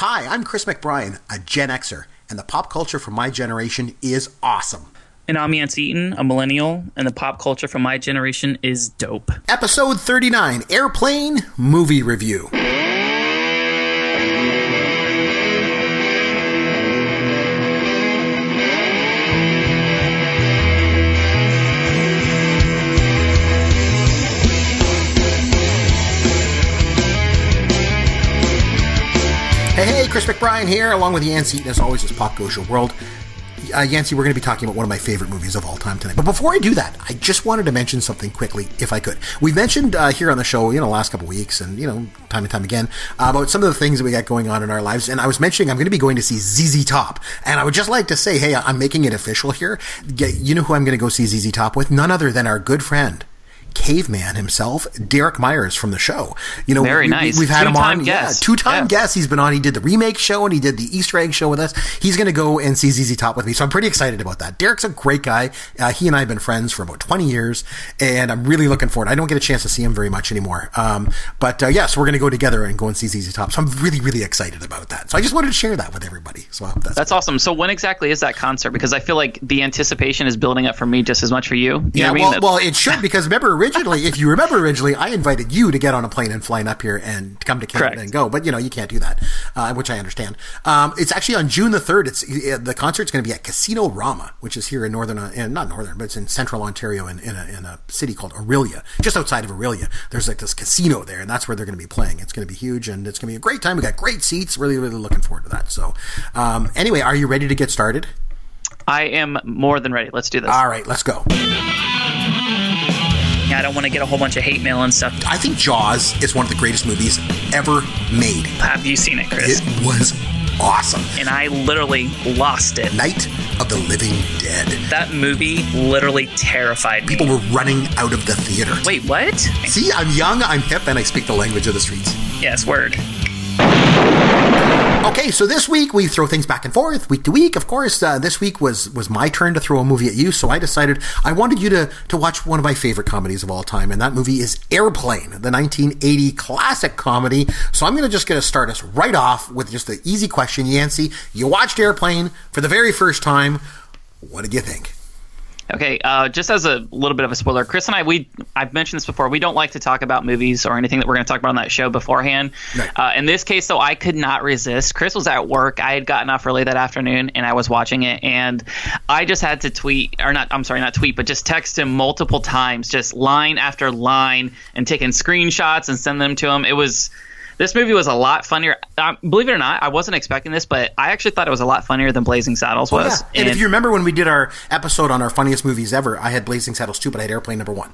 Hi, I'm Chris McBrien, a Gen Xer, and the pop culture from my generation is awesome. And I'm Yancey Eaton, a millennial, and the pop culture from my generation is dope. Episode 39 Airplane Movie Review. Chris McBrien here, along with Yancey Eaton, as always, as Pop Goes Your World. Uh, Yancey, we're going to be talking about one of my favorite movies of all time tonight. But before I do that, I just wanted to mention something quickly, if I could. We've mentioned uh, here on the show, you know, last couple weeks, and you know, time and time again, uh, about some of the things that we got going on in our lives. And I was mentioning I'm going to be going to see ZZ Top, and I would just like to say, hey, I'm making it official here. You know who I'm going to go see ZZ Top with? None other than our good friend caveman himself, Derek Myers from the show. You know, very nice. We, have had two-time him on, guest. yeah, two time Yeah. guest. He's been on. He did the remake show and he did the Easter egg show with us. He's going to go and see ZZ Top with me, so I'm pretty excited about that. Derek's a great guy. Uh, he and I have been friends for about 20 years, and I'm really looking forward. I don't get a chance to see him very much anymore, um, but uh, yes, we're going to go together and go and see ZZ Top. So I'm really, really excited about that. So I just wanted to share that with everybody. So that's, That's awesome. So when exactly is that concert? Because I feel like the anticipation is building up for me just as much for you. You Yeah, well, I mean? well, it should because remember originally, if you remember originally, I invited you to get on a plane and flying up here and come to Canada Correct. and go, but you know you can't do that, uh, which I understand. Um, it's actually on June the third. It's uh, the concert's going to be at Casino Rama, which is here in northern, uh, in, not northern, but it's in central Ontario in, in, a, in a city called Orillia, just outside of Orillia. There's like this casino there, and that's where they're going to be playing. It's going to be huge, and it's going to be a great time. We got great seats. Really, really looking forward to that. So, um, anyway, are you ready to get started? I am more than ready. Let's do this. All right, let's go. Yeah, I don't want to get a whole bunch of hate mail and stuff. I think Jaws is one of the greatest movies ever made. Have you seen it, Chris? It was awesome. and I literally lost it. Night of the Living Dead. That movie literally terrified me. People were running out of the theater. Wait, what? See, I'm young, I'm hip, and I speak the language of the streets. Yes, word. Okay, so this week we throw things back and forth, week to week. Of course, uh, this week was was my turn to throw a movie at you, so I decided I wanted you to to watch one of my favorite comedies of all time, and that movie is Airplane, the 1980 classic comedy. So I'm going to just going to start us right off with just the easy question, Yancey. You watched Airplane for the very first time. What did you think? Okay, uh, just as a little bit of a spoiler, Chris and I, we I've mentioned this before. We don't like to talk about movies or anything that we're going to talk about on that show beforehand. Right. Uh, in this case, though, I could not resist. Chris was at work. I had gotten off early that afternoon, and I was watching it, and I just had to tweet or not. I'm sorry, not tweet, but just text him multiple times, just line after line, and taking screenshots and send them to him. It was. This movie was a lot funnier. Um, believe it or not, I wasn't expecting this, but I actually thought it was a lot funnier than Blazing Saddles was. Oh, Yeah. And, if you remember when we did our episode on our funniest movies ever, I had Blazing Saddles too, but I had Airplane number one.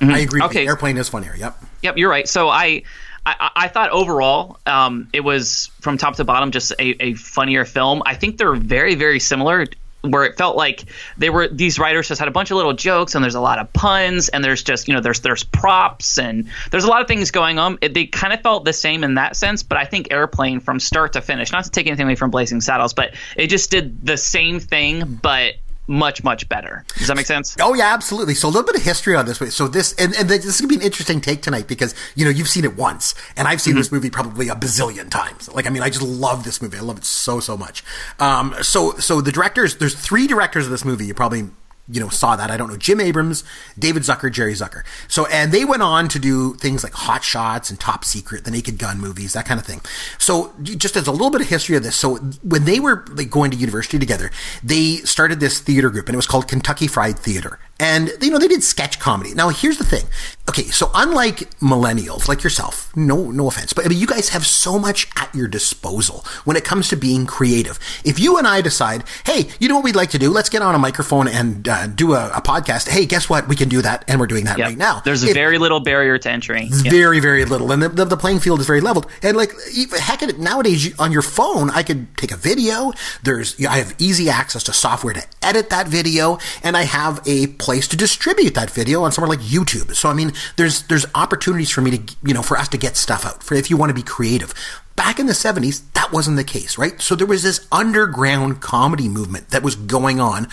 I agree. Okay. Airplane is funnier. Yep. Yep, you're right. So I, I, I thought overall, um, it was from top to bottom just a, a funnier film. I think they're very, very similar. Where it felt like they were these writers just had a bunch of little jokes and there's a lot of puns and there's just you know there's there's props and there's a lot of things going on. It, they kind of felt the same in that sense, but I think Airplane from start to finish, not to take anything away from Blazing Saddles, but it just did the same thing, but much much better. Does that make sense? Oh yeah, absolutely. So a little bit of history on this. Way. So this and, and this is gonna be an interesting take tonight because you know you've seen it once, and I've seen this movie probably a bazillion times. Like I mean, I just love this movie. I love it so so much. Um, so so the directors, there's three directors of this movie. You probably you know saw that. I don't know Jim Abrams, David Zucker, Jerry Zucker. So and they went on to do things like Hot Shots and Top Secret, the Naked Gun movies, that kind of thing. So just as a little bit of history of this, so when they were like going to university together, they started this theater group, and it was called Kentucky Fried Theater. And you know they did sketch comedy. Now here's the thing. Okay, so unlike millennials like yourself, no no offense, but I mean you guys have so much at your disposal when it comes to being creative. If you and I decide, hey, you know what we'd like to do? Let's get on a microphone and uh, Uh, do a, a podcast. Hey, guess what? We can do that, and we're doing that Yep. right now. There's If- very little barrier to entry. Yeah. very very little and the, the, the playing field is very leveled and like heck it, nowadays you, on your phone i could take a video there's i have easy access to software to edit that video and i have a place to distribute that video on somewhere like youtube so i mean there's there's opportunities for me to you know for us to get stuff out for if you want to be creative Back in the 70s, that wasn't the case, right? So there was this underground comedy movement that was going on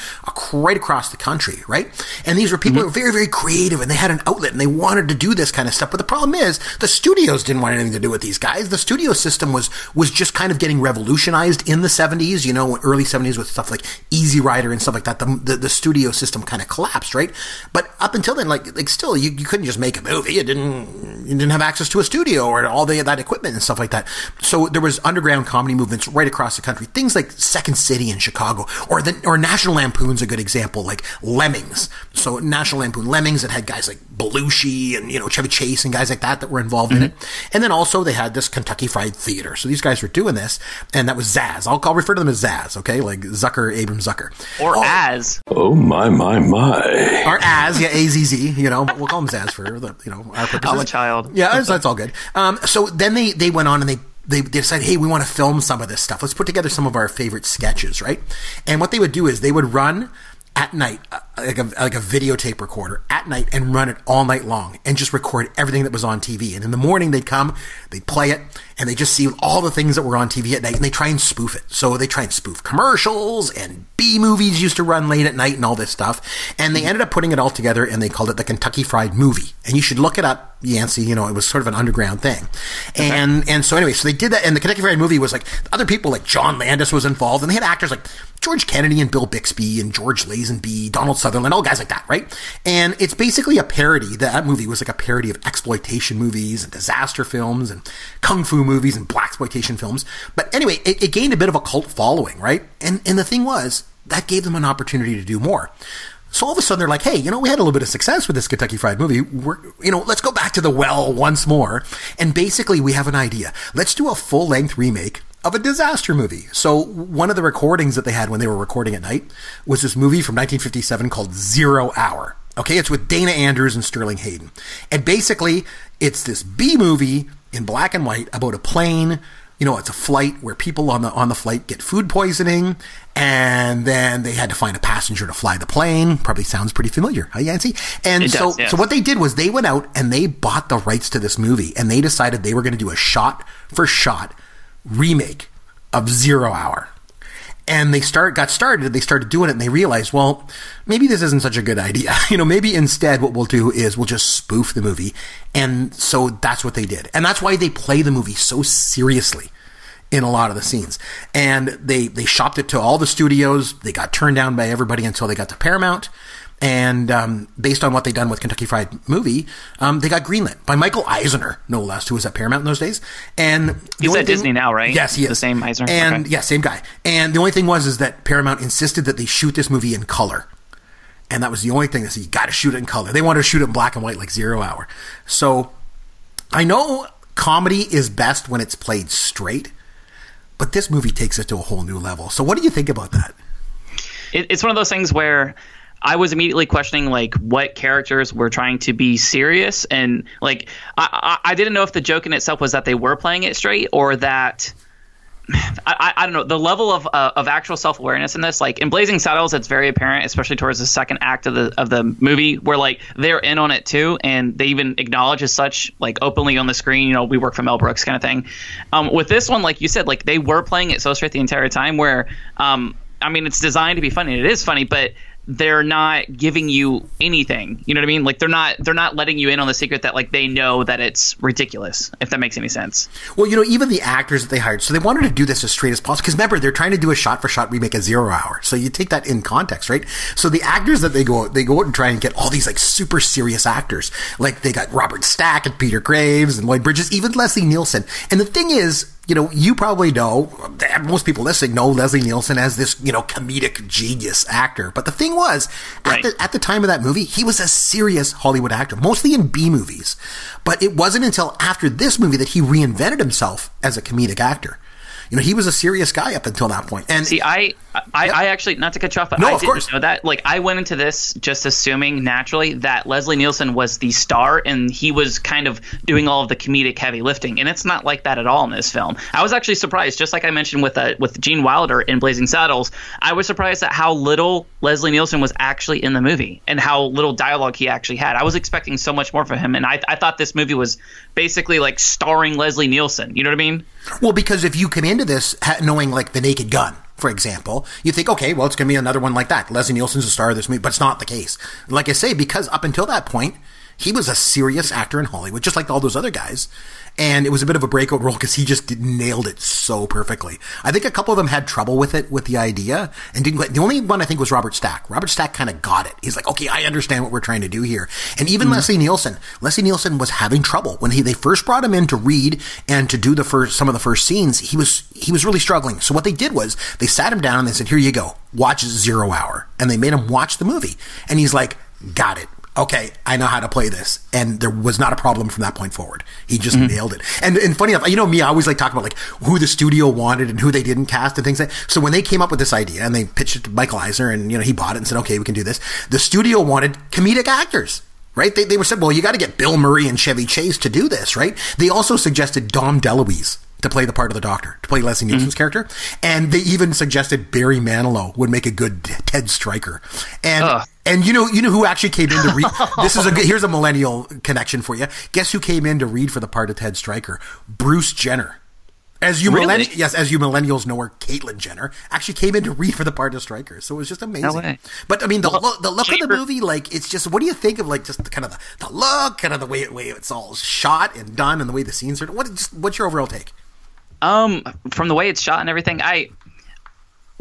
right across the country, right? And these were people mm-hmm. who were very, very creative and they had an outlet and they wanted to do this kind of stuff. But the problem is the studios didn't want anything to do with these guys. The studio system was, was just kind of getting revolutionized in the 70s, you know, early 70s with stuff like Easy Rider and stuff like that. The, the, the studio system kind of collapsed, right? But up until then, like, like still, you, you couldn't just make a movie. You didn't, you didn't have access to a studio or all the, that equipment and stuff like that so there was underground comedy movements right across the country. Things like Second City in Chicago, or the or National Lampoon's a good example, like Lemmings. So National Lampoon Lemmings that had guys like Belushi and you know Chevy Chase and guys like that that were involved mm-hmm. in it. And then also they had this Kentucky Fried Theater. So these guys were doing this, and that was Zaz. I'll, I'll refer to them as Zaz, okay, like Zucker, Abram Zucker, or oh, as. Oh my my my. Or as, yeah, A Z Z. You know, we'll call them Zaz for the you know our purposes. I'm a child. Yeah, that's, that's all good. Um, so then they they went on and they they, they decided, hey, we want to film some of this stuff. Let's put together some of our favorite sketches, right? And what they would do is they would run at night, uh, like a, like a videotape recorder at night and run it all night long and just record everything that was on TV. And in the morning they'd come, they'd play it, and they just see all the things that were on TV at night and they try and spoof it. So they try and spoof commercials and B movies used to run late at night and all this stuff. And they ended up putting it all together and they called it the Kentucky Fried Movie. And you should look it up, Yancey. You know, it was sort of an underground thing. And, and so anyway, so they did that. And the Kentucky Fried Movie was like other people like John Landis was involved and they had actors like George Kennedy and Bill Bixby and George Lazenby, Donald Sutherland, all guys like that, right? And it's basically a parody. That movie was like a parody of exploitation movies and disaster films and kung fu movies and black exploitation films. But anyway, it, it gained a bit of a cult following, right? And and the thing was that gave them an opportunity to do more. So all of a sudden they're like, hey, you know, we had a little bit of success with this Kentucky Fried movie. We're, you know, let's go back to the well once more. And basically we have an idea. Let's do a full length remake of a disaster movie. So one of the recordings that they had when they were recording at night was this movie from 1957 called Zero Hour. Okay, it's with Dana Andrews and Sterling Hayden. And basically, it's this B movie in black and white about a plane. You know, it's a flight where people on the on the flight get food poisoning, and then they had to find a passenger to fly the plane. Probably sounds pretty familiar, huh, Yancey? And it so, does, yes. so what they did was they went out and they bought the rights to this movie, and they decided they were going to do a shot for shot remake of Zero Hour. And they start got started, they started doing it and they realized, well, maybe this isn't such a good idea. You know, maybe instead what we'll do is we'll just spoof the movie. And so that's what they did. And that's why they play the movie so seriously in a lot of the scenes. And they they shopped it to all the studios. They got turned down by everybody until they got to Paramount. And um, based on what they'd done with Kentucky Fried Movie, um, they got greenlit by Michael Eisner, no less, who was at Paramount in those days. And he's at thing, Disney now, right? Yes, he is the same Eisner. And okay. yeah, same guy. And the only thing was is that Paramount insisted that they shoot this movie in color. And that was the only thing that said you got to shoot it in color. They wanted to shoot it in black and white, like Zero Hour. So I know comedy is best when it's played straight, but this movie takes it to a whole new level. So what do you think about that? It, it's one of those things where I was immediately questioning like what characters were trying to be serious, and like I, I, I didn't know if the joke in itself was that they were playing it straight or that. I, I don't know the level of uh, of actual self awareness in this. Like in Blazing Saddles, it's very apparent, especially towards the second act of the of the movie, where like they're in on it too, and they even acknowledge as such, like openly on the screen. You know, we work for Mel Brooks, kind of thing. Um, with this one, like you said, like they were playing it so straight the entire time. Where, um, I mean, it's designed to be funny. And it is funny, but they're not giving you anything. You know what I mean? Like they're not they're not letting you in on the secret that like they know that it's ridiculous. If that makes any sense. Well, you know, even the actors that they hired, so they wanted to do this as straight as possible. Because remember, they're trying to do a shot for shot remake of Zero Hour. So you take that in context, right? So the actors that they go they go out and try and get all these like super serious actors. Like they got Robert Stack and Peter Graves and Lloyd Bridges, even Leslie Nielsen. And the thing is, you know, you probably know, most people listening know Leslie Nielsen as this, you know, comedic genius actor. But the thing was, right. at, the, at the time of that movie, he was a serious Hollywood actor, mostly in B movies. But it wasn't until after this movie that he reinvented himself as a comedic actor. You know, he was a serious guy up until that point. And see, I I, I actually not to cut you off, but No, I didn't course. know that. Like I went into this just assuming naturally that Leslie Nielsen was the star and he was kind of doing all of the comedic heavy lifting, and it's not like that at all in this film. I was actually surprised, just like I mentioned with uh, with Gene Wilder in Blazing Saddles. I was surprised at how little Leslie Nielsen was actually in the movie and how little dialogue he actually had. I was expecting so much more from him, and I, I thought this movie was basically like starring Leslie Nielsen. You know what I mean? Well, because if you come into this knowing like the Naked Gun, for example, you think, okay, well, it's going to be another one like that. Leslie Nielsen's the star of this movie, but it's not the case. Like I say, because up until that point, he was a serious actor in Hollywood, just like all those other guys. And it was a bit of a breakout role because he just did, nailed it so perfectly. I think a couple of them had trouble with it, with the idea, and didn't. The only one I think was Robert Stack. Robert Stack kind of got it. He's like, okay, I understand what we're trying to do here. And even mm-hmm. Leslie Nielsen, Leslie Nielsen was having trouble when he they first brought him in to read and to do the first some of the first scenes. He was he was really struggling. So what they did was they sat him down and they said, here you go, watch Zero Hour, and they made him watch the movie, and he's like, got it okay, I know how to play this. And there was not a problem from that point forward. He just mm-hmm. nailed it. And, and funny enough, you know me, I always like talk about like who the studio wanted and who they didn't cast and things like that. So when they came up with this idea and they pitched it to Michael Eisner and, you know, he bought it and said, okay, we can do this. The studio wanted comedic actors. Right? They, they were said, well, you got to get Bill Murray and Chevy Chase to do this, right? They also suggested Dom DeLuise to play the part of the doctor, to play Leslie mm-hmm. Nielsen's character. And they even suggested Barry Manilow would make a good Ted Striker. And Ugh. And you know, you know who actually came in to read. this is a good, here's a millennial connection for you. Guess who came in to read for the part of Ted Striker? Bruce Jenner. As you Really? yes, as you millennials know her, Caitlyn Jenner actually came in to read for the part of Striker. So it was just amazing. But I mean, the Well, look, the look of the movie, like it's just. What do you think of like just the, kind of the, the look, kind of the way, way it's all shot and done, and the way the scenes are? What just what's your overall take? Um, from the way it's shot and everything, I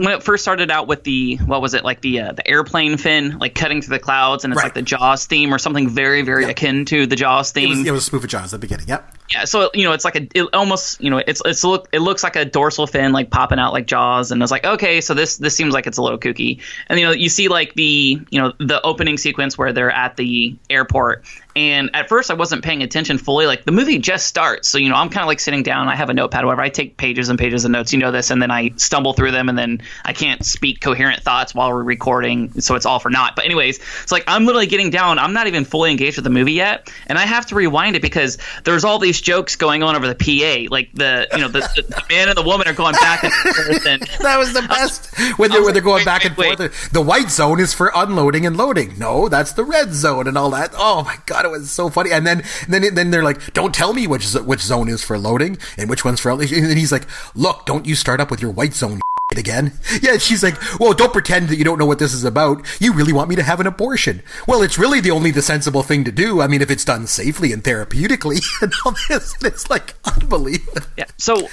when it first started out with the what was it like the uh, the airplane fin like cutting through the clouds and it's Right. like the Jaws theme or something very very akin to the Jaws It theme. was, it was a spoof of Jaws at the beginning. Yep. yeah, so you know it's like a it almost you know it's it's look it looks like a dorsal fin like popping out like Jaws and it's like okay so this this seems like it's a little kooky and you know you see like the you know the opening sequence where they're at the airport and at first I wasn't paying attention fully like the movie just starts so you know I'm kind of like sitting down I have a notepad whatever I take pages and pages of notes you know this and then I stumble through them and then I can't speak coherent thoughts while we're recording so it's all for naught but anyways it's like I'm literally getting down I'm not even fully engaged with the movie yet and I have to rewind it because there's all these jokes going on over the PA like the you know the, the, man and the woman are going back and forth and That was the best when they're, when they're going wait, back and wait. forth. The white zone is for unloading and loading. No, that's the red zone and all that. Oh my god, it was so funny. And then then then they're like, "Don't tell me which which zone is for loading and which one's for." unloading." And then he's like, "Look, don't you start up with your white zone." Again, yeah. She's like, "Well, don't pretend that you don't know what this is about. You really want me to have an abortion? Well, it's really the only the sensible thing to do. I mean, if it's done safely and therapeutically, and all this, and it's like unbelievable." Yeah. So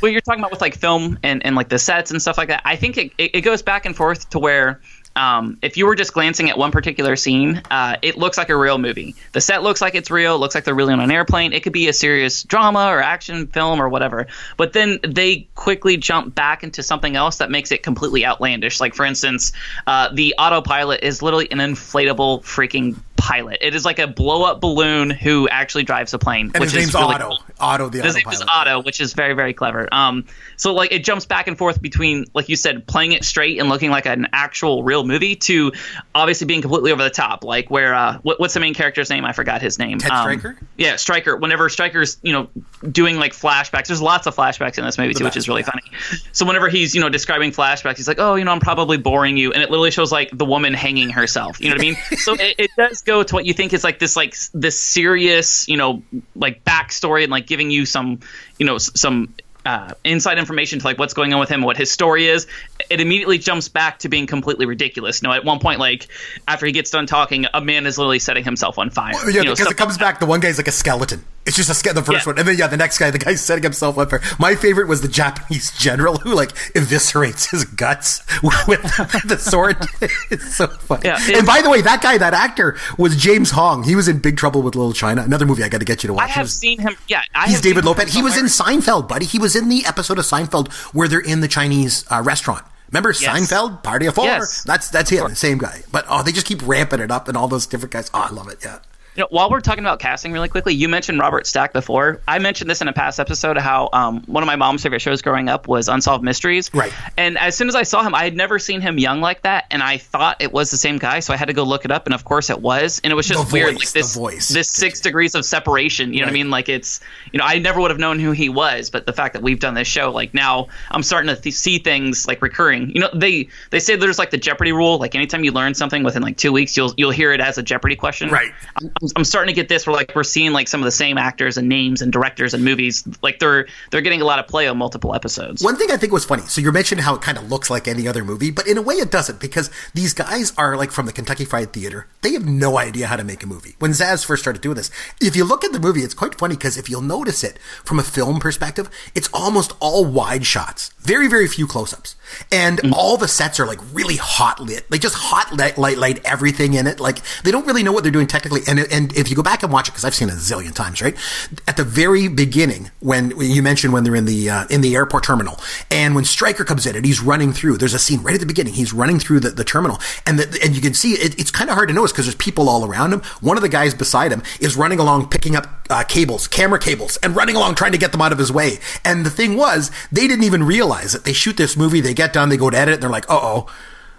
what you're talking about with like film and, and like the sets and stuff like that, I think it, it goes back and forth to where um, if you were just glancing at one particular scene, uh, it looks like a real movie. The set looks like it's real. Looks like they're really on an airplane. It could be a serious drama or action film or whatever. But then they quickly jump back into something else that makes it completely outlandish. Like for instance, uh, the autopilot is literally an inflatable freaking pilot. It is like a blow up balloon who actually drives a plane. And which his name's is really Otto. cool. Otto, the His name autopilot. is Otto, which is very, very clever. Um, so like it jumps back and forth between, like you said, playing it straight and looking like an actual real movie to obviously being completely over the top. Like where, uh, what, what's the main character's name? I forgot his name. Ted Um, Striker? Yeah, Striker. Whenever Striker's, you know, doing like flashbacks, there's lots of flashbacks in this movie too, which is really yeah. funny. So whenever he's, you know, describing flashbacks, he's like, "Oh, you know, I'm probably boring you," and it literally shows like the woman hanging herself. You know what I mean? so it, it does go to what you think is like this, like this serious, you know, like backstory and like giving you some, you know, some. Uh, inside information to like what's going on with him, and what his story is. It immediately jumps back to being completely ridiculous. You know, at one point, like after he gets done talking, a man is literally setting himself on fire. Yeah, you know, because it comes back. The one guy's like a skeleton. It's just a ske- the first Yeah. one, and then yeah, the next guy, the guy setting himself up. For, my favorite was the Japanese general who like eviscerates his guts with the sword. it's so funny. Yeah, and by the way, that guy, that actor, was James Hong. He was in Big Trouble with Little China, another movie I got to get you to watch. I have was- seen him. Yeah, I He's David Lo Pan. He was in. Seinfeld, buddy. He was in the episode of Seinfeld where they're in the Chinese uh, restaurant. Remember Seinfeld, Party of Four? Yes. That's that's him, the same guy. But oh, they just keep ramping it up and all those different guys. Oh, I love it. Yeah. You know, while we're talking about casting really quickly, you mentioned Robert Stack before. I mentioned this in a past episode how um, one of my mom's favorite shows growing up was Unsolved Mysteries. Right. And as soon as I saw him, I had never seen him young like that, and I thought it was the same guy, so I had to go look it up, and of course it was, and it was just The weird, voice, like this the voice. this six degrees of separation. You know what I mean? Like it's you know I never would have known who he was, but the fact that we've done this show, like now I'm starting to th- see things like recurring. You know they they say there's like the Jeopardy rule, like anytime you learn something within like two weeks, you'll you'll hear it as a Jeopardy question. Right. I'm, I'm starting to get this where like we're seeing like some of the same actors and names and directors and movies, like they're they're getting a lot of play on multiple episodes. One thing I think was funny. So you mentioned how it kind of looks like any other movie, but in a way it doesn't because these guys are like from the Kentucky Fried Theater. They have no idea how to make a movie. When Zaz first started doing this, if you look at the movie, it's quite funny because if you'll notice it from a film perspective, it's almost all wide shots. Very, very few close-ups. And mm. all the sets are like really hot lit. Like just hot light, light, light, everything in it. Like they don't really know what they're doing technically. And, and if you go back and watch it, because I've seen it a zillion times, right? At the very beginning, when you mentioned when they're in the, uh, in the airport terminal and when Striker comes in and he's running through, there's a scene right at the beginning. He's running through the, the terminal and the, and you can see it, it's kind of hard to notice because there's people all around him. One of the guys beside him is running along, picking up uh, cables, camera cables, and running along trying to get them out of his way. And the thing was, they didn't even realize it. They shoot this movie, they get done, they go to edit, and they're like, uh oh.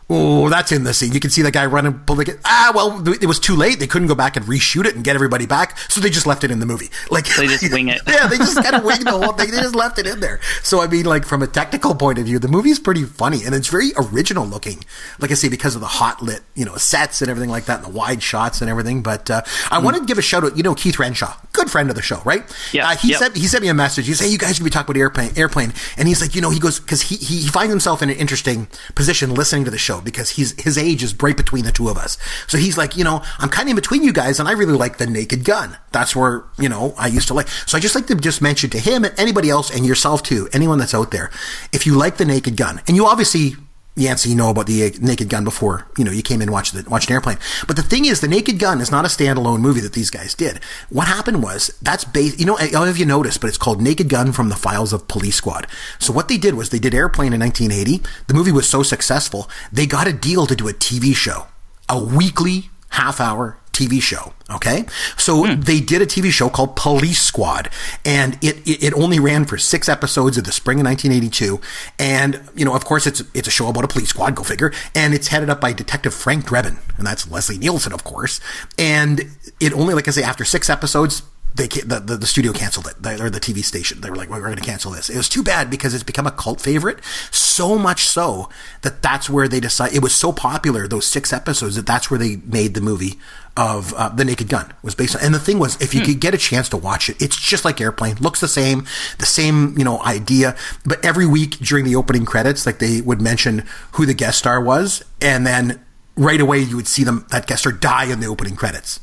Oh, that's in the scene. You can see the guy running, pull the, ah, well, it was too late. They couldn't go back and reshoot it and get everybody back, so they just left it in the movie. Like They just wing it. yeah, they just kind of wing the whole thing. They just left it in there. So I mean, like from a technical point of view, the movie's pretty funny and it's very original looking. Like I say, because of the hot lit, you know, sets and everything like that, and the wide shots and everything. But uh, I want to give a shout out. You know, Keith Renshaw, good friend of the show, right? Yeah, Uh, he yep. sent he sent me a message. He said, "Hey, you guys can be talking about airplane, airplane," and he's like, you know, he goes because he, he he finds himself in an interesting position listening to the show because he's his age is right between the two of us. So he's like, you know, I'm kind of in between you guys, and I really like the Naked Gun. That's where you know I used to like. So I just like to just mention to him and anybody else and yourself too, anyone that's out there, if you like the Naked Gun, and you obviously. Yancey, you know about the uh, Naked Gun before, you know, you came in watched, the, watched an airplane. But the thing is, the Naked Gun is not a standalone movie that these guys did. What happened was, that's based, you know, I don't know if you noticed, but it's called Naked Gun from the Files of Police Squad. So what they did was they did Airplane in 1980. The movie was so successful, they got a deal to do a TV show, a weekly half hour TV show. Okay. So they did a TV show called Police Squad and it, it, it only ran for six episodes of the spring of 1982. And, you know, of course it's, it's a show about a police squad, go figure. And it's headed up by Detective Frank Drebin. And that's Leslie Nielsen, of course. And it only, like I say, after six episodes, they the, the, the studio canceled it or the TV station. They were like, "We're going to cancel this." It was too bad because it's become a cult favorite, so much so that that's where they decide. It was so popular those six episodes that that's where they made the movie of uh, the Naked Gun was based on. And the thing was, if you could get a chance to watch it, it's just like Airplane, looks the same, the same you know idea. But every week during the opening credits, like they would mention who the guest star was, and then right away you would see them that guest star die in the opening credits.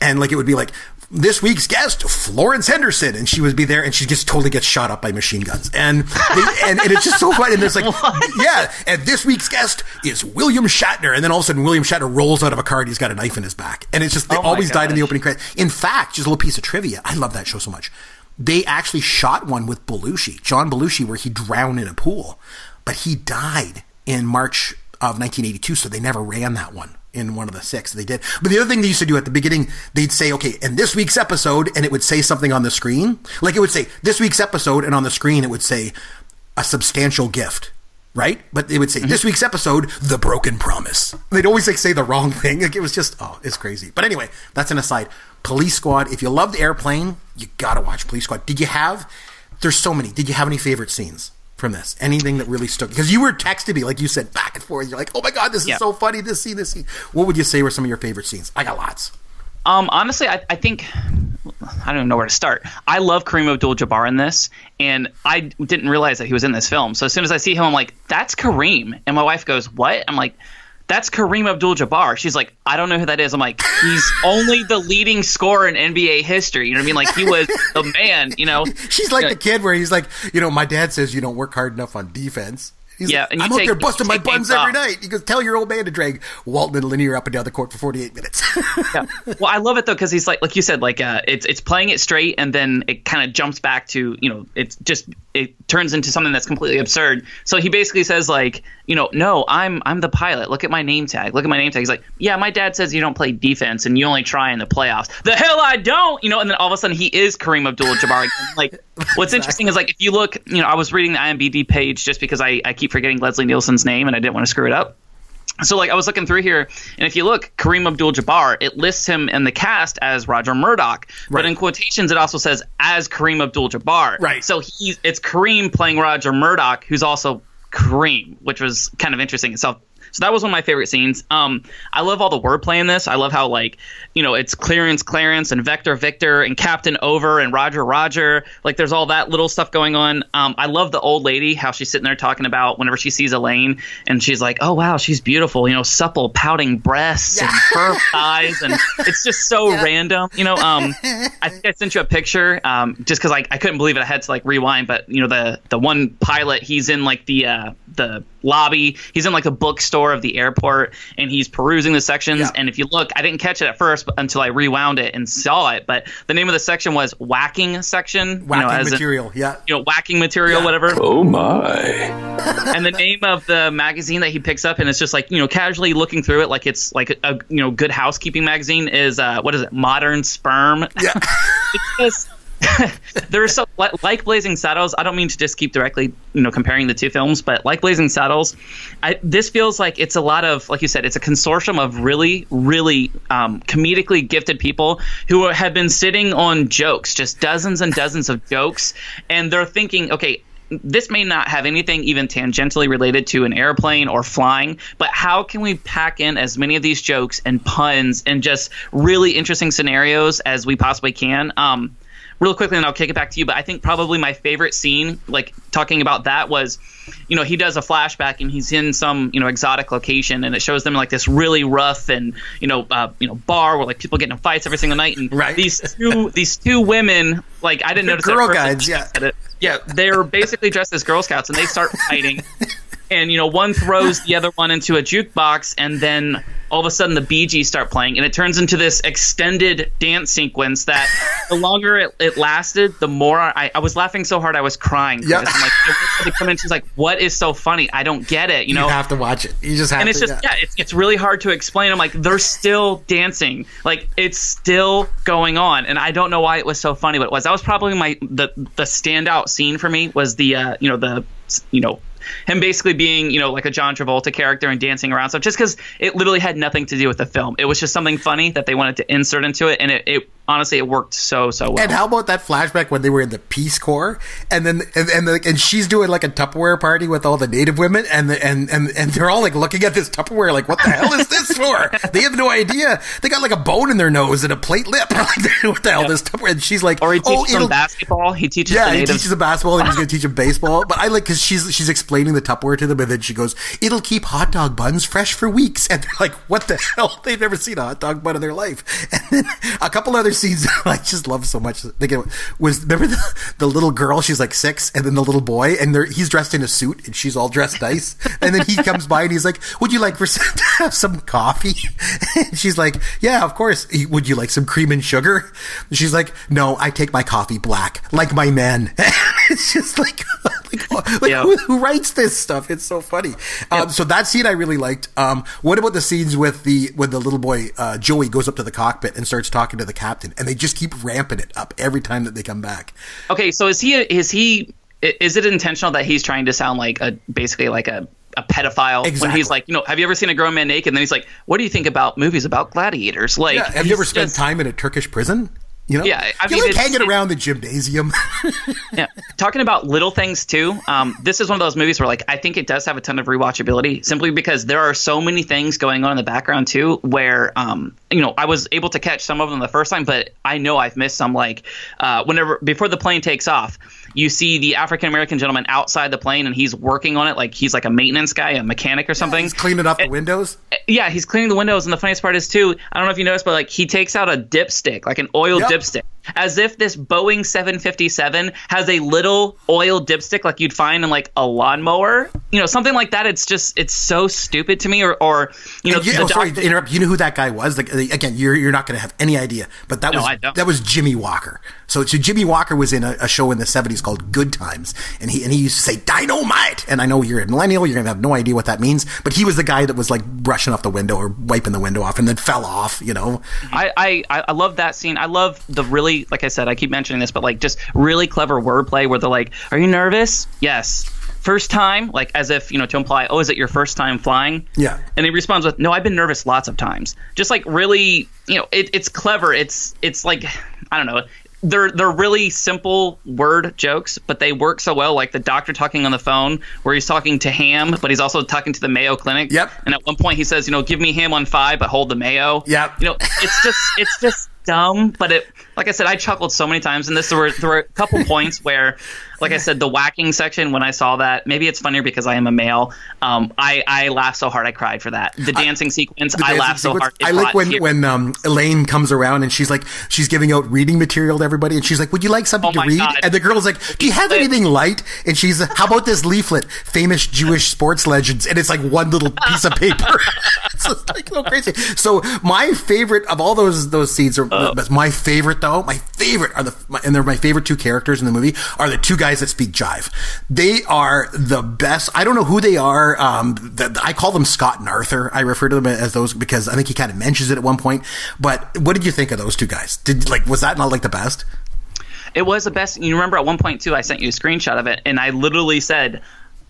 And like it would be like this week's guest, Florence Henderson, and she would be there, and she just totally gets shot up by machine guns, and they, and, and it's just so funny. And there's like, yeah, and this week's guest is William Shatner, and then all of a sudden William Shatner rolls out of a car and he's got a knife in his back, and it's just they Oh always died in the opening credits. In fact, just a little piece of trivia, I love that show so much. They actually shot one with Belushi, John Belushi, where he drowned in a pool, but he died in March of 1982, so they never ran that one in one of the six they did. But the other thing they used to do at the beginning, they'd say, okay, in this week's episode, and it would say something on the screen. Like it would say, this week's episode, and on the screen it would say, a substantial gift. Right? But they would say, this mm-hmm. week's episode, The Broken Promise. They'd always like say the wrong thing. Like it was just, oh, it's crazy. But anyway, that's an aside. Police Squad, if you love the airplane, you gotta watch Police Squad. Did you have, there's so many, did you have any favorite scenes? From this, anything that really stuck because you were texting me like you said back and forth. You're like, "Oh my god, this is Yeah. so funny! This scene, this scene." What would you say were some of your favorite scenes? I got lots. Um, honestly, I, I think I don't even know where to start. I love Kareem Abdul-Jabbar in this, and I didn't realize that he was in this film. So as soon as I see him, I'm like, "That's Kareem," and my wife goes, "What?" I'm like, "That's Kareem Abdul-Jabbar." She's like, "I don't know who that is." I'm like, "He's only the leading scorer in NBA history." You know what I mean? Like he was the man. You know? She's like Yeah. the kid where he's like, you know, my dad says you don't work hard enough on defense. He's Yeah, like, I'm out take- there busting my buns every off. night. He goes, tell your old man to drag Walton and Lanier up and down the court for 48 minutes. yeah. Well, I love it though because he's like, like you said, like uh, it's it's playing it straight, and then it kind of jumps back to you know, it's just it turns into something that's completely absurd. So he basically says like, you know, no, I'm I'm the pilot. Look at my name tag. Look at my name tag. He's like, yeah, my dad says you don't play defense and you only try in the playoffs. The hell I don't. You know, and then all of a sudden he is Kareem Abdul-Jabbar. like, what's interesting is like if you look, you know, I was reading the IMDb page just because I I keep forgetting Leslie Nielsen's name and I didn't want to screw it up so like I was looking through here, and if you look, Kareem Abdul-Jabbar, it lists him in the cast as Roger Murdoch, right. but in quotations it also says as Kareem Abdul-Jabbar. Right. So he's it's Kareem playing Roger Murdoch, who's also Kareem, which was kind of interesting itself. So that was one of my favorite scenes. Um, I love all the wordplay in this. I love how like you know it's clearance, Clarence, and Vector, Victor, and Captain Over, and Roger, Roger. Like there's all that little stuff going on. Um, I love the old lady how she's sitting there talking about whenever she sees Elaine, and she's like, "Oh wow, she's beautiful. You know, supple, pouting breasts yeah. and fur thighs, and it's just so yeah. random. You know, um, I think I sent you a picture um, just because I, I couldn't believe it. I had to like rewind, but you know the the one pilot, he's in like the uh, the lobby. He's in like the bookstore of the airport and he's perusing the sections. Yeah. And if you look, I didn't catch it at first until I rewound it and saw it. But the name of the section was whacking section. Whacking you know, material, in, yeah. You know, whacking material, yeah. whatever. Oh my. and the name of the magazine that he picks up and it's just like you know casually looking through it like it's like a you know good housekeeping magazine is uh what is it modern sperm yeah it's just there's so like Blazing Saddles. I don't mean to just keep directly, you know, comparing the two films, but like Blazing Saddles, I, this feels like it's a lot of, like you said, it's a consortium of really, really um, comedically gifted people who have been sitting on jokes, just dozens and dozens of jokes, and they're thinking, okay, this may not have anything even tangentially related to an airplane or flying, but how can we pack in as many of these jokes and puns and just really interesting scenarios as we possibly can? Um, real quickly, and I'll kick it back to you. But I think probably my favorite scene, like talking about that, was, you know, he does a flashback and he's in some, you know, exotic location, and it shows them like this really rough and you know, uh, you know, bar where like people get in fights every single night, and right. these two these two women, like I didn't notice girl guides, yeah, yeah, they're basically dressed as Girl Scouts, and they start fighting. and you know one throws the other one into a jukebox and then all of a sudden the Gees start playing, and it turns into this extended dance sequence that the longer it, it lasted, the more I, I, was laughing so hard I was crying. Yeah. I'm like, she's like, "What is so funny? I don't get it." You know, you have to watch it. You just have to and it's to, just yeah, it's, it's really hard to explain. I'm like, they're still dancing, like it's still going on, and I don't know why it was so funny, but it was. That was probably my the the standout scene for me was the uh, you know the you know him basically being you know like a John Travolta character and dancing around stuff just because it literally had nothing to do with the film. It was just something funny that they wanted to insert into it, and it, it honestly it worked so so well. And how about that flashback when they were in the Peace Corps, and then and and, the, and she's doing like a Tupperware party with all the Native women, and the, and and and they're all like looking at this Tupperware like, what the hell is this for? they have no idea. They got like a bone in their nose and a plate lip. what the hell yep. this Tupperware? And she's like, or he oh, teaches oh, them basketball. He teaches yeah, he teaches them basketball, and he's going to teach them baseball. But I like because she's she's explaining the Tupperware to them, and then she goes, "It'll keep hot dog buns fresh for weeks." And they're like, "What the hell? They've never seen a hot dog bun in their life." And then a couple other scenes I just love so much. Was remember the, the little girl? She's like six, and then the little boy, and he's dressed in a suit, and she's all dressed nice. And then he comes by and he's like, "Would you like for to have some coffee?" And she's like, "Yeah, of course." Would you like some cream and sugar? And she's like, "No, I take my coffee black, like my men." it's just like, like, like yeah. who, who, writes this stuff? It's so funny. Um, so that scene I really liked. Um, what about the scenes with the when the little boy uh, Joey goes up to the cockpit and starts talking to the captain, and they just keep ramping it up every time that they come back. Okay, so is he is he is it intentional that he's trying to sound like a basically like a a pedophile exactly. when he's like, you know, have you ever seen a grown man naked? And then he's like, what do you think about movies about gladiators? Like, yeah, have you ever spent just, time in a Turkish prison? You know, yeah, I mean, like hanging around the gymnasium. yeah, talking about little things too. Um, this is one of those movies where, like, I think it does have a ton of rewatchability, simply because there are so many things going on in the background too. Where, um, you know, I was able to catch some of them the first time, but I know I've missed some. Like, uh, whenever before the plane takes off, you see the African American gentleman outside the plane and he's working on it like he's like a maintenance guy, a mechanic or something. Yeah, he's cleaning up the eh, windows. Eh, yeah, he's cleaning the windows. And the funniest part is too, I don't know if you noticed, but like he takes out a dipstick, like an oil yep. dipstick, as if this Boeing 757 has a little oil dipstick like you'd find in like a lawnmower. you know something like that it's just it's so stupid to me or or you know you, oh, sorry to interrupt. You know who that guy was? Like, uh, again, you're you're not going to have any idea, but that No, was that was Jimmie Walker. So, so Jimmie Walker was in a, a show in the '70s called Good Times, and he and he used to say dynamite. And I know you're a millennial, you're going to have no idea what that means, but he was the guy that was like brushing off the window or wiping the window off, and then fell off. You know, I, I I love that scene. I love the really like I said, I keep mentioning this, but like just really clever wordplay where they're like, "Are you nervous?" Yes. First time, like as if you know to imply, "Oh, is it your first time flying?" Yeah. And he responds with, "No, I've been nervous lots of times." Just like really, you know, it, it's clever. It's it's like I don't know. They're they're really simple word jokes, but they work so well. Like the doctor talking on the phone, where he's talking to Ham, but he's also talking to the Mayo Clinic. Yep. And at one point he says, you know, give me Ham on five, but hold the Mayo. Yep. You know, it's just it's just dumb, but it like I said, I chuckled so many times in this. There were there were a couple points where, like I said, the whacking section when I saw that, maybe it's funnier because I am a male. Um, I I laughed so hard I cried for that. The dancing sequence, The I laughed so hard. I like when when um, Elaine comes around and she's like she's giving out reading material to everybody, and she's like, "Would you like something Oh to read?" God. And the girl's like, "Do you have anything light?" And she's, "How about this leaflet, famous Jewish sports legends?" And it's like one little piece of paper. it's like so crazy. So my favorite of all those those scenes are Oh. my favorite though. My favorite are the my, and they're my favorite two characters in the movie are the two guys that speak jive. They are the best. I don't know who they are. Um, the, I call them Scott and Arthur. I refer to them as those because I think he kind of mentions it at one point. But what did you think of those two guys? Did like was that not like the best? It was the best. You remember at one point too, I sent you a screenshot of it, and I literally said,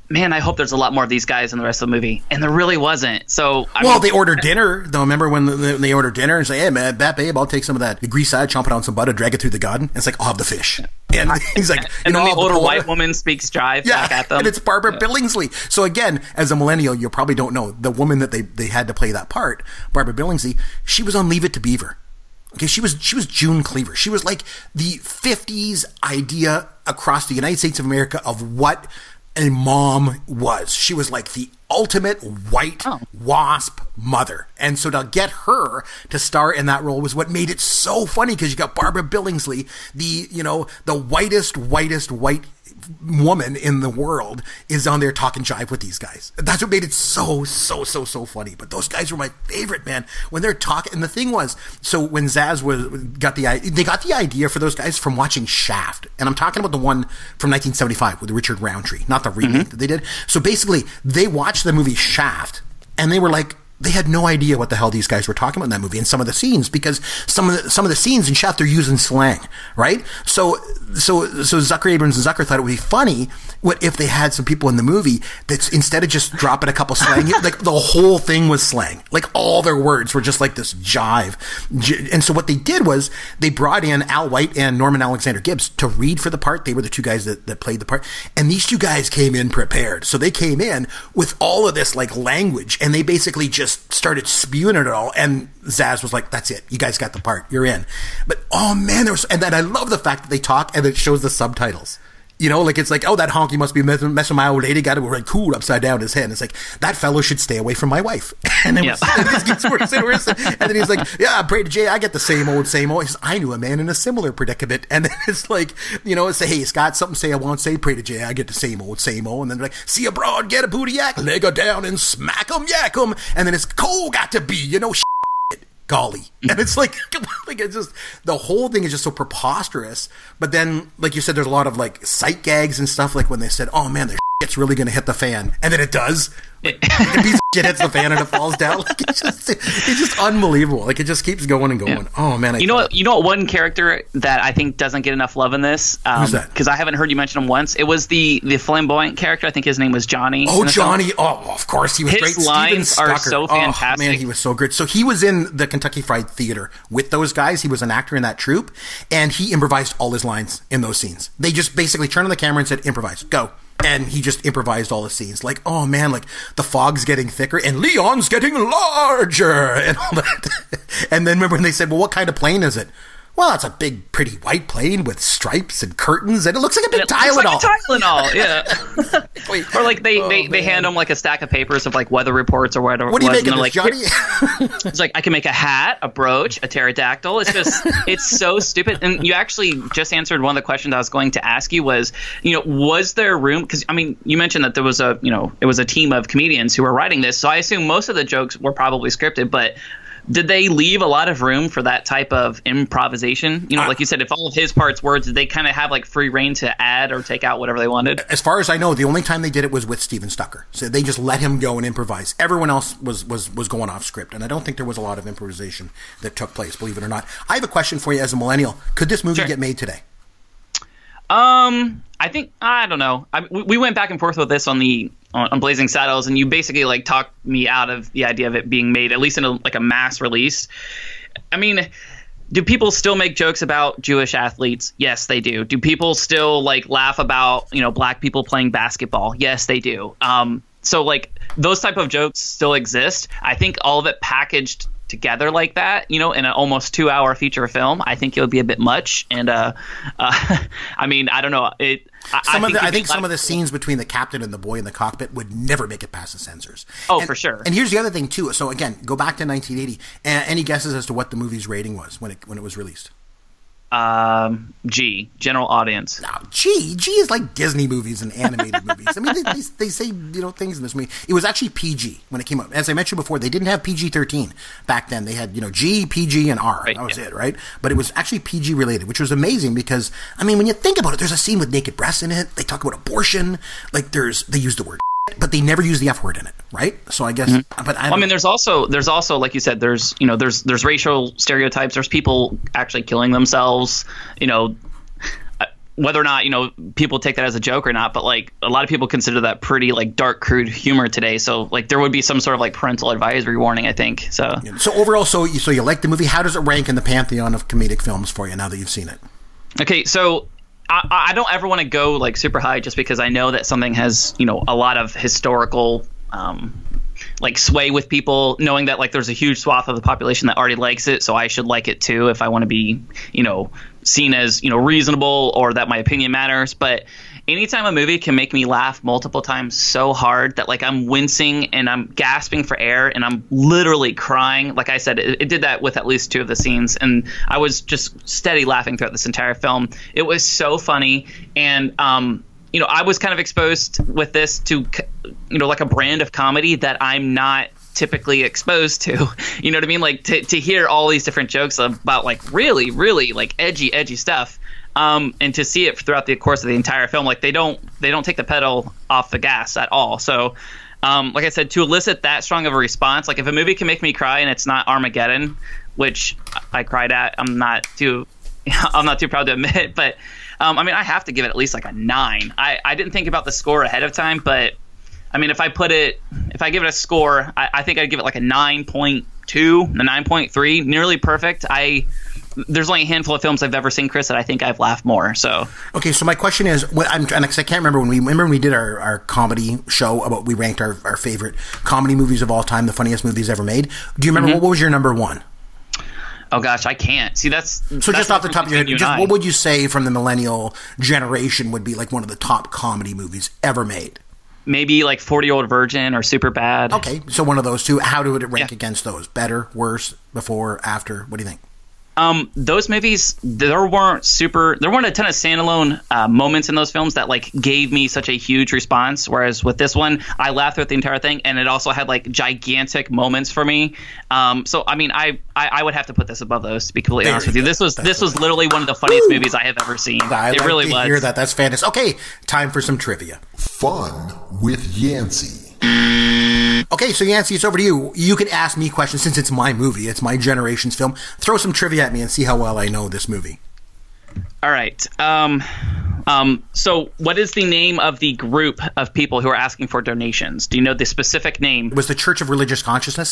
"Man, I hope there's a lot more of these guys in the rest of the movie." And there really wasn't. So I Well, mean, they order dinner. Though, remember when they, they order dinner and say, "Hey, man, that babe, I'll take some of that grease side, chomp it on some butter, drag it through the garden." And it's like, "I'll have the fish." And he's like, "You and know, then the older cola." white woman speaks jive back at them. And it's Barbara Billingsley. So again, as a millennial, you probably don't know the woman that they, they had to play that part, Barbara Billingsley. She was on Leave It to Beaver. Okay, she was she was June Cleaver. She was like the '50s idea across the United States of America of what a mom was. She was like the ultimate white Oh. wasp mother. And so to get her to star in that role was what made it so funny because you got Barbara Billingsley, the, you know, the whitest, whitest white woman in the world is on there talking jive with these guys. That's what made it so, so, so, so funny. But those guys were my favorite, man. When they're talking, and the thing was, so when Zaz was got the they got the idea for those guys from watching Shaft, and I'm talking about the one from 1975 with Richard Roundtree, not the remake mm-hmm. that they did. So basically, they watched the movie Shaft, and they were like. They had no idea what the hell these guys were talking about in that movie and some of the scenes because some of the, some of the scenes in Shaft they're using slang, right? So so so Zucker Abrams and Zucker thought it would be funny what if they had some people in the movie that's instead of just dropping a couple slang, like the whole thing was slang, like all their words were just like this jive. And so what they did was they brought in Al White and Norman Alexander Gibbs to read for the part. They were the two guys that, that played the part, and these two guys came in prepared. So they came in with all of this like language, and they basically just started spewing it all. And Zaz was like, "That's it, you guys got the part, you're in." But oh man, there was, and then I love the fact that they talk and it shows the subtitles. You know, like it's like, oh, that honky must be messing, messing with my old lady. Got it like cool upside down his head. And it's like that fellow should stay away from my wife. And it, was, it just gets worse and worse. And then he's like, yeah, I pray to Jay. I get the same old, same old. Says, I knew a man in a similar predicament. And then it's like, you know, say, hey, Scott, something say I won't say. Pray to Jay. I get the same old, same old. And then they're like, see a broad, get a booty yak, leg her down and smack 'em, yak 'em. And then it's cold got to be, you know, golly. And it's like like it's just the whole thing is just so preposterous. But then like you said there's a lot of like sight gags and stuff like when they said oh man the shit's really gonna hit the fan and then it does like, a piece of shit hits the fan and it falls down like it's just it's just unbelievable like it just keeps going and going oh man I You know what? You know what? One character that I think doesn't get enough love in this. Um, Who's that? Because I haven't heard you mention him once. It was the the flamboyant character. I think his name was Johnny. Oh. Johnny! Oh, of course he was His great. Stephen lines are so Oh, fantastic. man, he was so good. So he was in the Kentucky Fried Theater with those guys. He was an actor in that troupe, and he improvised all his lines in those scenes. They just basically turned on the camera and said, "Improvise, go." And he just improvised all the scenes. Like, oh man, like the fog's getting thicker and Leon's getting larger and all that. and then remember when they said, well, what kind of plane is it? Well, it's a big, pretty white plane with stripes and curtains, and it looks like a big It Tylenol. looks like a Tylenol, yeah. or like they, oh, they, they man. hand them like a stack of papers of like weather reports or whatever. what are you making this, they're Johnny? It's like I can make a hat, a brooch, a pterodactyl. It's just it's so stupid. And you actually just answered one of the questions I was going to ask you was, you know, was there room? Because I mean, you mentioned that there was a, you know, it was a team of comedians who were writing this, so I assume most of the jokes were probably scripted, but. Did they leave a lot of room for that type of improvisation? You know, like you said, if all of his parts were, did they kind of have like free reign to add or take out whatever they wanted? as far as I know, the only time they did it was with Stephen Stucker. So they just let him go and improvise. Everyone else was was was going off script, and I don't think there was a lot of improvisation that took place. Believe it or not, I have a question for you as a millennial. Could this movie Sure. get made today? Um, I think I don't know. I, we, we went back and forth with this on the on, on Blazing Saddles, and you basically like talked me out of the idea of it being made at least in a, like a mass release. I mean, do people still make jokes about Jewish athletes? Yes, they do. Do people still like laugh about you know black people playing basketball? Yes, they do. Um, so like those type of jokes still exist. I think all of it packaged together like that, you know, in an almost two hour feature film, I think it would be a bit much. And uh, uh I mean, I don't know. It. I, Some I of the, I think some of the scenes between the captain and the boy in the cockpit would never make it past the censors. Oh, And- for sure. And here's the other thing too. So again, go back to 1980. Any guesses as to what the movie's rating was when it when it was released? Um, G general audience. Now, G, G is like Disney movies and animated movies. I mean, they, they, they say you know things in this movie. It was actually PG when it came out. As I mentioned before, they didn't have PG thirteen back then. They had you know G, PG, and R. Right, that was yeah. it, right? But it was actually PG related, which was amazing because I mean, when you think about it, there's a scene with naked breasts in it. They talk about abortion. Like there's they use the word, but they never use the F word in it, right? So I guess, but I, Well, I mean, there's also there's also like you said, there's you know there's there's racial stereotypes. There's people actually killing themselves. You know, uh, whether or not you know people take that as a joke or not, but like a lot of people consider that pretty like dark, crude humor today. So like there would be some sort of like parental advisory warning. I think so. so overall, so you, so you like the movie? How does it rank in the pantheon of comedic films for you now that you've seen it? Okay, so I, I don't ever want to go like super high just because I know that something has you know a lot of historical um, like sway with people, knowing that like there's a huge swath of the population that already likes it, so I should like it too if I want to be you know seen as you know reasonable or that my opinion matters. But anytime a movie can make me laugh multiple times so hard that like I'm wincing and I'm gasping for air and I'm literally crying. Like I said, it, it did that with at least two of the scenes, and I was just steady laughing throughout this entire film. It was so funny, and um, you know, I was kind of exposed with this to, you know, like a brand of comedy that I'm not typically exposed to. You know what I mean? Like to, to hear all these different jokes about like really, really like edgy, edgy stuff. Um, and to see it throughout the course of the entire film, like they don't they don't take the pedal off the gas at all. So, um, like I said, to elicit that strong of a response, like if a movie can make me cry and it's not Armageddon, which I cried at, I'm not too I'm not too proud to admit, but um, I mean, I have to give it at least like a nine. I, I didn't think about the score ahead of time, but I mean, if I put it, if I give it a score, I, I think I'd give it like a 9.2, a 9.3, nearly perfect. I there's only a handful of films I've ever seen, Chris, that I think I've laughed more. So Okay, so my question is, what I'm because I can't remember when we remember when we did our, our comedy show about we ranked our, our favorite comedy movies of all time, the funniest movies ever made. Do you remember Mm-hmm. what was your number one? oh gosh, I can't see that's So just off the top of your head, just what would you say from the millennial generation would be like one of the top comedy movies ever made? maybe like 40 year old virgin or super bad. Okay, so one of those two. How would it rank Yeah. against those? Better, worse, before, after? What do you think? Um, those movies there weren't super there weren't a ton of standalone uh, moments in those films that like gave me such a huge response whereas with this one i laughed throughout the entire thing and it also had like gigantic moments for me um, so i mean I, I i would have to put this above those to be completely Very honest with you good. this was That's this was literally one of the funniest movies i have ever seen I it like really to was hear that. That's fantastic. Okay, time for some trivia. Fun with Yancey. Okay, so Yancey, it's over to you. You can ask me questions since it's my movie. It's my generation's film. Throw some trivia at me and see how well I know this movie. all right um, um, so what is the name of the group of people who are asking for donations do you know the specific name It was the Church of Religious Consciousness.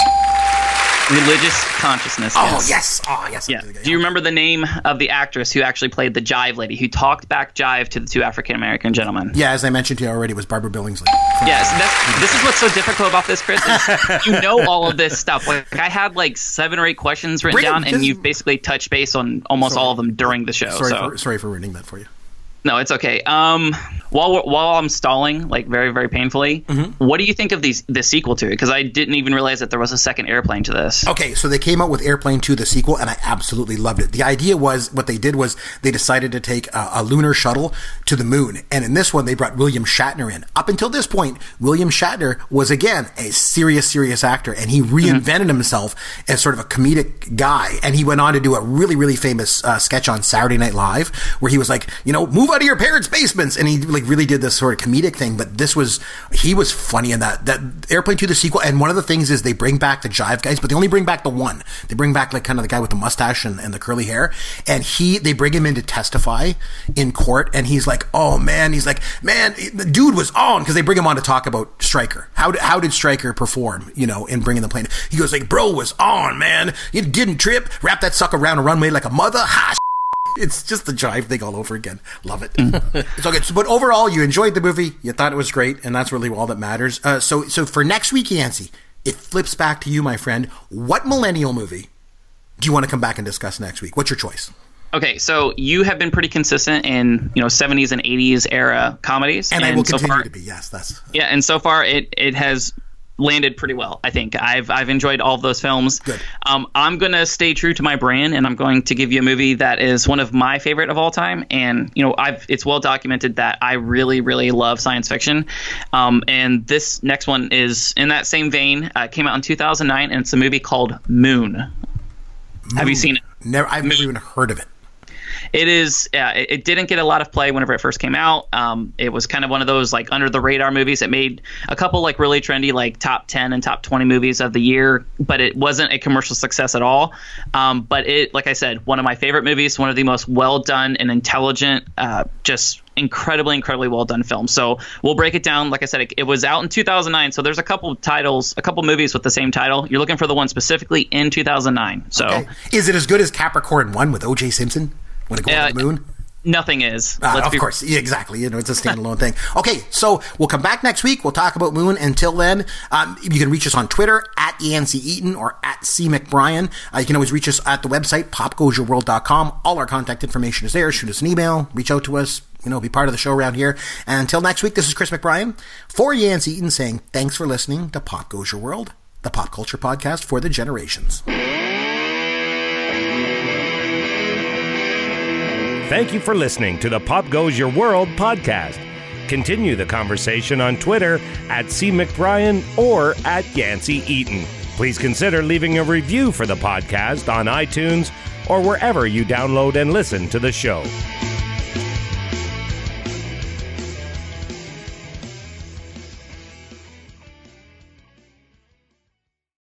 Religious consciousness. Oh yes. Oh yes. Yeah. Do you remember the name of the actress who actually played the jive lady who talked back jive to the two African American gentlemen? Yeah, as I mentioned to you already, it was Barbara Billingsley. Yes, that's this is what's so difficult about this, Chris. Is you know all of this stuff. Like I had like seven or eight questions written down, and just- you've basically touched base on almost all of them during the show. Sorry, so for, sorry for ruining that for you. No, it's okay. Um, while while I'm stalling, like very very painfully, Mm-hmm. what do you think of these the sequel to it? Because I didn't even realize that there was a second airplane to this. Okay, so they came out with Airplane 2, the sequel, and I absolutely loved it. The idea was what they did was they decided to take a, a lunar shuttle to the moon, and in this one they brought William Shatner in. Up until this point, William Shatner was again a serious, serious actor, and he reinvented himself as sort of a comedic guy. And he went on to do a really, really famous uh, sketch on Saturday Night Live where he was like, you know, move out of your parents' basements, and he like really did this sort of comedic thing. But this was he was funny in that that Airplane 2, the sequel. And one of the things is they bring back the Jive guys, but they only bring back the one. They bring back like kind of the guy with the mustache and, and the curly hair, and he they bring him in to testify in court, and he's like, oh man, he's like, man, the dude was on because they bring him on to talk about Striker. How did, how did Striker perform, you know, in bringing the plane? He goes like, bro was on, man. You didn't trip, wrap that sucker around a runway like a mother. Ha, it's just the jive thing all over again. Love it. it's okay. So, but overall, you enjoyed the movie. You thought it was great, and that's really all that matters. Uh, so, so for next week, Yancey, it flips back to you, my friend. What millennial movie do you want to come back and discuss next week? What's your choice? Okay, so you have been pretty consistent in you know 70s and 80s era comedies, And, I will so continue far, to be. Yes, that's Yeah, and so far it it has landed pretty well. I think I've I've enjoyed all of those films. Good. Um, I'm gonna stay true to my brand, and I'm going to give you a movie that is one of my favorite of all time. And you know, I've it's well documented that I really really love science fiction. Um, and this next one is in that same vein. Uh, came out in 2009, and it's a movie called Moon. Have you seen it? never. I've never even heard of it. It is. Uh, it, it didn't get a lot of play whenever it first came out. Um, it was kind of one of those like under the radar movies. It made a couple like really trendy like top ten and top twenty movies of the year, but it wasn't a commercial success at all. Um, but it, like I said, one of my favorite movies. One of the most well done and intelligent, uh, just incredibly, incredibly well done films. So we'll break it down. Like I said, it, it was out in 2009. So there's a couple titles, a couple movies with the same title. You're looking for the one specifically in 2009. So Okay. Is it as good as Capricorn One with O.J. Simpson when it goes Yeah, to the moon? nothing is. Uh, Let's of course, yeah, exactly. You know, it's a standalone thing. Okay, so we'll come back next week. We'll talk about Moon. Until then, um, you can reach us on Twitter at Yancey Eaton or at C McBrien. Uh, you can always reach us at the website popgoesyourworld.com. All our contact information is there. Shoot us an email. Reach out to us. You know, be part of the show around here. And until next week, this is Chris McBrien for Yancey Eaton saying thanks for listening to Pop Goes Your World, the pop culture podcast for the generations. Thank you for listening to the Pop Goes Your World podcast. Continue the conversation on Twitter at C. McBrien or at Yancey Eaton. Please consider leaving a review for the podcast on iTunes or wherever you download and listen to the show.